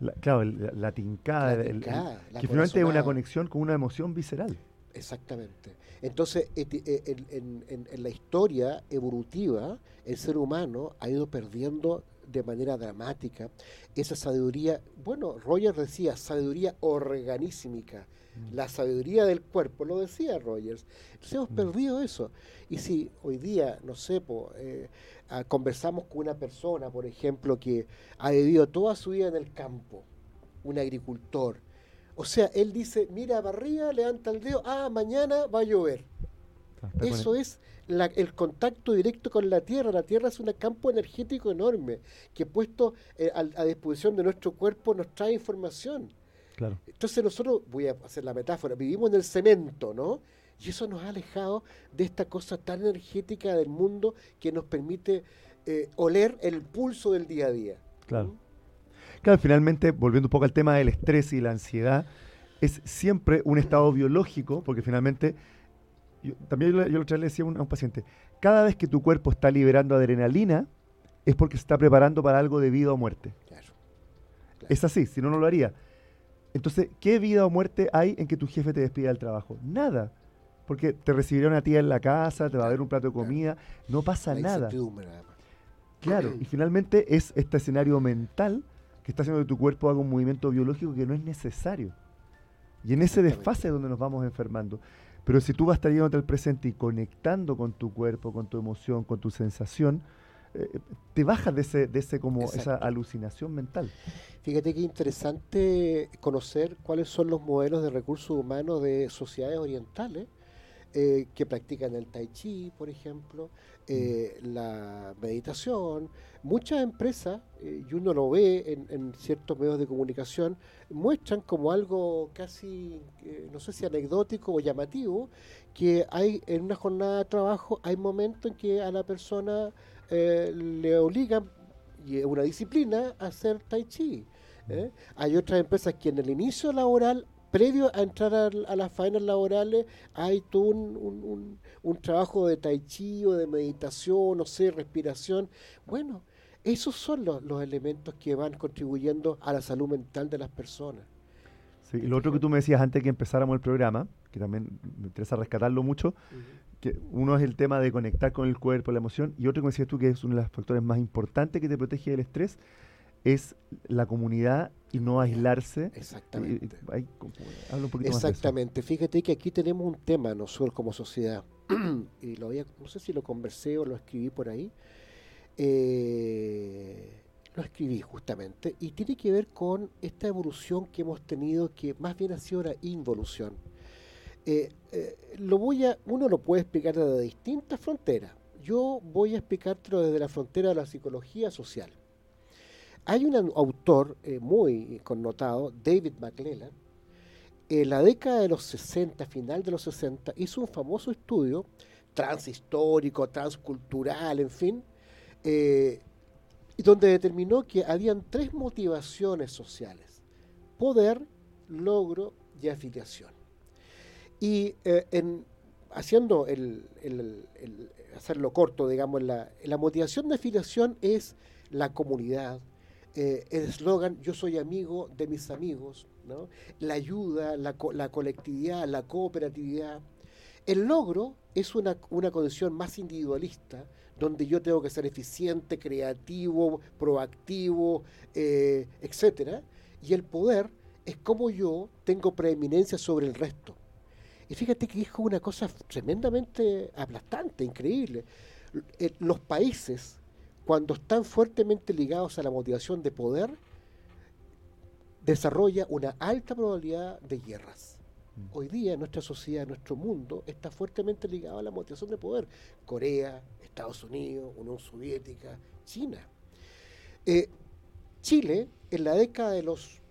B: La, claro, la, tincada, que finalmente es una conexión con una emoción visceral.
C: Exactamente. Entonces, eh, en, la historia evolutiva, el ser humano ha ido perdiendo de manera dramática esa sabiduría, bueno, Roger decía, sabiduría organísmica. La sabiduría del cuerpo, lo decía Rogers. Entonces hemos mm. perdido eso. Y si hoy día, no sé, eh, conversamos con una persona, por ejemplo, que ha vivido toda su vida en el campo, un agricultor, o sea, él dice, mira barriga, levanta el dedo, ah, mañana va a llover. Eso es el contacto directo con la Tierra. La Tierra es un campo energético enorme que puesto eh, a disposición de nuestro cuerpo nos trae información. Entonces nosotros, voy a hacer la metáfora, vivimos en el cemento, ¿no? Y eso nos ha alejado de esta cosa tan energética del mundo que nos permite eh, oler el pulso del día a día.
B: Claro. ¿Mm? Claro, finalmente, volviendo un poco al tema del estrés y la ansiedad, es siempre un estado biológico, porque finalmente, también yo, yo, le decía a un, a un paciente, cada vez que tu cuerpo está liberando adrenalina, es porque se está preparando para algo de vida o muerte. Es así, si no, no lo haría. Entonces, ¿qué vida o muerte hay en que tu jefe te despida del trabajo? Nada. Porque te recibirá una tía en la casa, te va a dar un plato de comida, no pasa nada. Claro, y finalmente es este escenario mental que está haciendo que tu cuerpo haga un movimiento biológico que no es necesario. Y en ese desfase es donde nos vamos enfermando. Pero si tú vas estar yendo al presente y conectando con tu cuerpo, con tu emoción, con tu sensación, eh, te bajas de ese, de ese como esa alucinación mental.
C: Fíjate qué interesante conocer cuáles son los modelos de recursos humanos de sociedades orientales eh, que practican el tai chi, por ejemplo, eh, mm. la meditación. Muchas empresas, y uno lo ve en, en, ciertos medios de comunicación, muestran como algo casi, no sé si anecdótico o llamativo, que hay en una jornada de trabajo, hay momentos en que a la persona eh, le obligan, y es una disciplina, a hacer tai chi. ¿eh? Hay otras empresas que en el inicio laboral, previo a entrar a, las faenas laborales, hay todo un, trabajo de tai chi o de meditación, no sé, respiración. Bueno, esos son los, los elementos que van contribuyendo a la salud mental de las personas.
B: Sí, y lo otro que tú me decías antes que empezáramos el programa, que también me interesa rescatarlo mucho, que uno es el tema de conectar con el cuerpo, la emoción, y otro, como decías tú, que es uno de los factores más importantes que te protege del estrés, es la comunidad y no aislarse.
C: Exactamente. Exactamente. Fíjate que aquí tenemos un tema nosotros como sociedad, y lo había, no sé si lo conversé o lo escribí por ahí, eh, lo escribí justamente, y tiene que ver con esta evolución que hemos tenido, que más bien ha sido una involución eh, eh, lo voy a, uno lo puede explicar desde distintas fronteras. Yo voy a explicártelo desde la frontera de la psicología social. Hay un autor eh, muy connotado, David McClellan, en la década de los 60, final de los 60, hizo un famoso estudio transhistórico, transcultural, en fin, donde determinó que habían tres motivaciones sociales, poder, logro y afiliación. Y eh, en, haciendo el, hacerlo corto, digamos, la, motivación de afiliación es la comunidad, eh, el eslogan yo soy amigo de mis amigos, ¿no? la ayuda, la, la, colectividad, la cooperatividad. El logro es una, una condición más individualista, donde yo tengo que ser eficiente, creativo, proactivo, eh, etc. Y el poder es como yo tengo preeminencia sobre el resto. Y fíjate que dijo una cosa tremendamente aplastante, increíble. Eh, los países, cuando están fuertemente ligados a la motivación de poder, desarrolla una alta probabilidad de guerras. Mm. Hoy día nuestra sociedad, nuestro mundo, está fuertemente ligado a la motivación de poder. Corea, Estados Unidos, Unión Soviética, China. Eh, Chile, en la década de los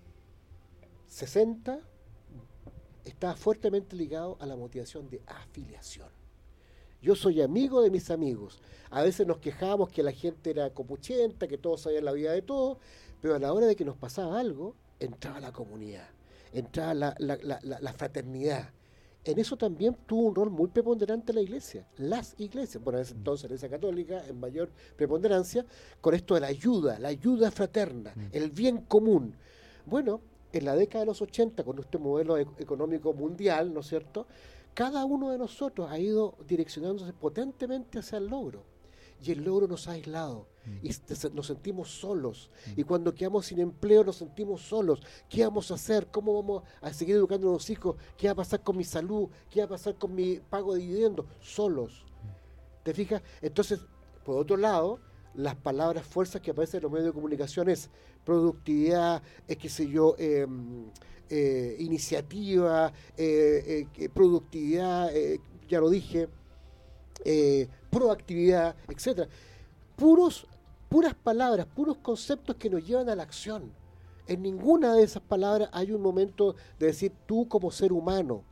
C: 60, está fuertemente ligado a la motivación de afiliación. Yo soy amigo de mis amigos. A veces nos quejábamos que la gente era copuchenta, que todos sabían la vida de todos, pero a la hora de que nos pasaba algo, entraba la comunidad, entraba la, la, fraternidad. En eso también tuvo un rol muy preponderante la iglesia, las iglesias, bueno, entonces la iglesia católica en mayor preponderancia, con esto de la ayuda, la ayuda fraterna, mm. el bien común. Bueno, en la década de los 80, con este modelo e-, económico mundial, ¿no es cierto? Cada uno de nosotros ha ido direccionándose potentemente hacia el logro. Y el logro nos ha aislado y mm. nos sentimos solos. Mm. Y cuando quedamos sin empleo nos sentimos solos. ¿Qué vamos a hacer? ¿Cómo vamos a seguir educando a los hijos? ¿Qué va a pasar con mi salud? ¿Qué va a pasar con mi pago de dividendos? Solos. Mm. ¿Te fijas? Entonces, por otro lado, las palabras fuerzas que aparecen en los medios de comunicación es productividad, es qué sé yo, em, eh, iniciativa, eh, eh, productividad, ya lo dije, proactividad, etcétera. Puros, puras palabras, puros conceptos que nos llevan a la acción. En ninguna de esas palabras hay un momento de decir tú como ser humano.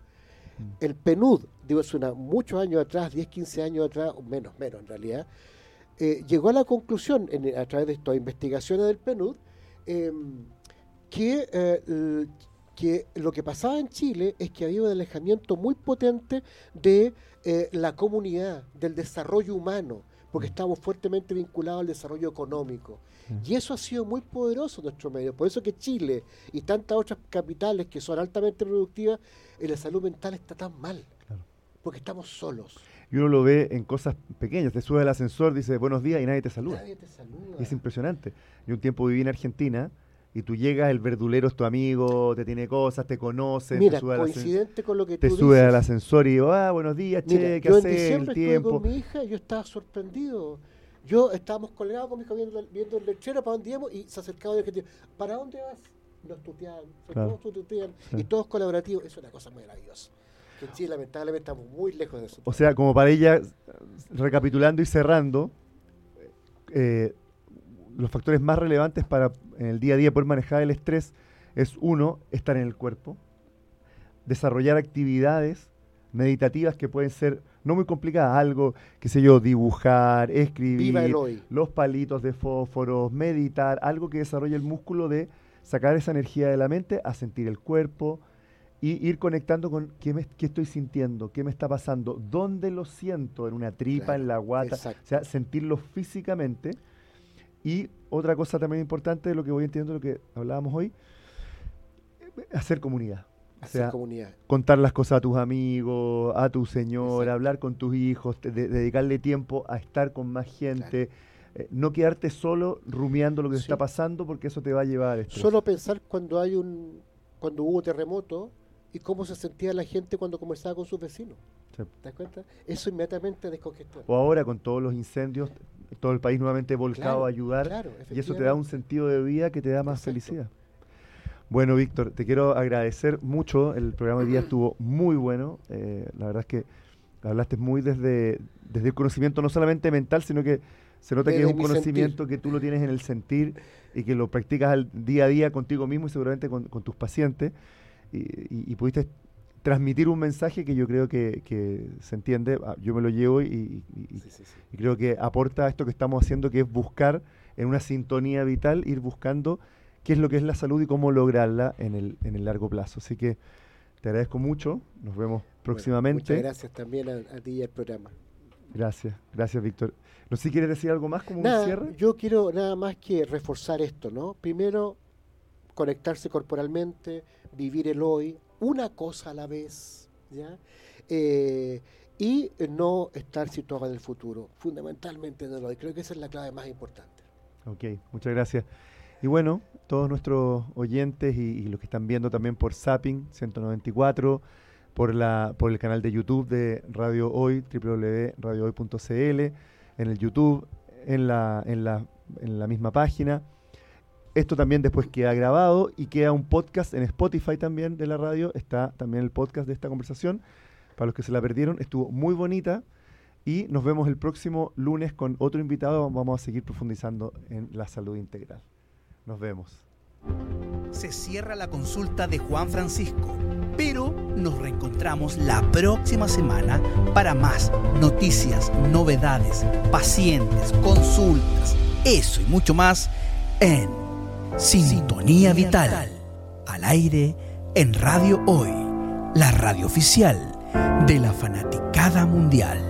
C: El PNUD, digo, es una, muchos años atrás, 10, 15 años atrás, menos, menos en realidad, eh, llegó a la conclusión, a través de estas investigaciones del PNUD, em, que, eh, que lo que pasaba en Chile es que había un alejamiento muy potente de eh, la comunidad, del desarrollo humano, porque mm. estamos fuertemente vinculados al desarrollo económico. Mm. Y eso ha sido muy poderoso en nuestro medio. Por eso que Chile y tantas otras capitales que son altamente productivas, en la salud mental está tan mal. Porque estamos solos.
B: Y uno lo ve en cosas pequeñas. Te subes al ascensor, dice buenos días y nadie te saluda.
C: Nadie te saluda.
B: es impresionante. Yo un tiempo viví en Argentina y tú llegas, el verdulero es tu amigo, te tiene cosas, te conoce.
C: Mira, te sube coincidente con lo que
B: te sube al ascensor y digo, ah, buenos días, che, ¿qué haces?
C: El tiempo. con mi hija y yo estaba sorprendido. Yo estábamos colgados con mi hija viendo, viendo el lechero para dónde íbamos y se acercaba el Argentina. ¿Para dónde vas? Nos tutean, todos tutean y todos colaborativos. Es una cosa muy maravillosa. En Chile, lamentablemente, estamos muy lejos de eso.
B: O sea, como para ella, recapitulando y cerrando, eh, los factores más relevantes para en el día a día poder manejar el estrés es uno, estar en el cuerpo, desarrollar actividades meditativas que pueden ser no muy complicadas, algo, qué sé yo, dibujar, escribir, los palitos de fósforos, meditar, algo que desarrolle el músculo de sacar esa energía de la mente a sentir el cuerpo y ir conectando con qué, me, qué estoy sintiendo, qué me está pasando, dónde lo siento, en una tripa, en la guata, o sea, sentirlo físicamente y otra cosa también importante de lo que voy entendiendo, lo que hablábamos hoy, hacer comunidad.
C: Hacer comunidad.
B: Contar las cosas a tus amigos, a tu señor, hablar con tus hijos, dedicarle tiempo a estar con más gente. Eh, no quedarte solo rumiando lo que está pasando porque eso te va a llevar a
C: Solo pensar cuando hay un cuando hubo terremoto y cómo se sentía la gente cuando conversaba con sus vecinos. ¿Te das cuenta? Eso inmediatamente descongestiona.
B: O ahora con todos los incendios, todo el país nuevamente volcado a ayudar y eso te da un sentido de vida que te da más felicidad. Bueno, Víctor, te quiero agradecer mucho. El programa de día estuvo muy bueno. Eh, la verdad es que hablaste muy desde, desde el conocimiento no solamente mental, sino que se nota que es un conocimiento que tú lo tienes en el sentir y que lo practicas al día a día contigo mismo y seguramente con, tus pacientes. Y, pudiste transmitir un mensaje que yo creo que, se entiende, ah, yo me lo llevo y, creo que aporta a esto que estamos haciendo, que es buscar en una sintonía vital, ir buscando qué es lo que es la salud y cómo lograrla en el, en el largo plazo. Así que te agradezco mucho, nos vemos próximamente. muchas
C: gracias también a, ti y al programa.
B: Gracias, gracias Víctor. No sé si quieres decir algo más como
C: un
B: cierre.
C: Yo quiero nada más que reforzar esto, ¿no? Primero, conectarse corporalmente, vivir el hoy, una cosa a la vez, ¿ya? Eh, y no estar situado en el futuro, fundamentalmente en el hoy. Creo que esa es la clave más importante.
B: Ok, muchas gracias. Y bueno, todos nuestros oyentes y, los que están viendo también por Zapping 194, por, la, por el canal de YouTube de Radio Hoy, www.radiohoy.cl, en el YouTube, en la, en la, en la misma página esto también después queda grabado y queda un podcast en Spotify también de la radio. Está también el podcast de esta conversación. Para los que se la perdieron, estuvo muy bonita. Y nos vemos el próximo lunes con otro invitado. Vamos a seguir profundizando en la salud integral. Nos vemos.
A: Se cierra la consulta de Juan Francisco, pero nos reencontramos la próxima semana para más noticias, novedades, pacientes, consultas, eso y mucho más en Sintonía Vital. Al aire en Radio Hoy, la radio oficial de la fanaticada mundial.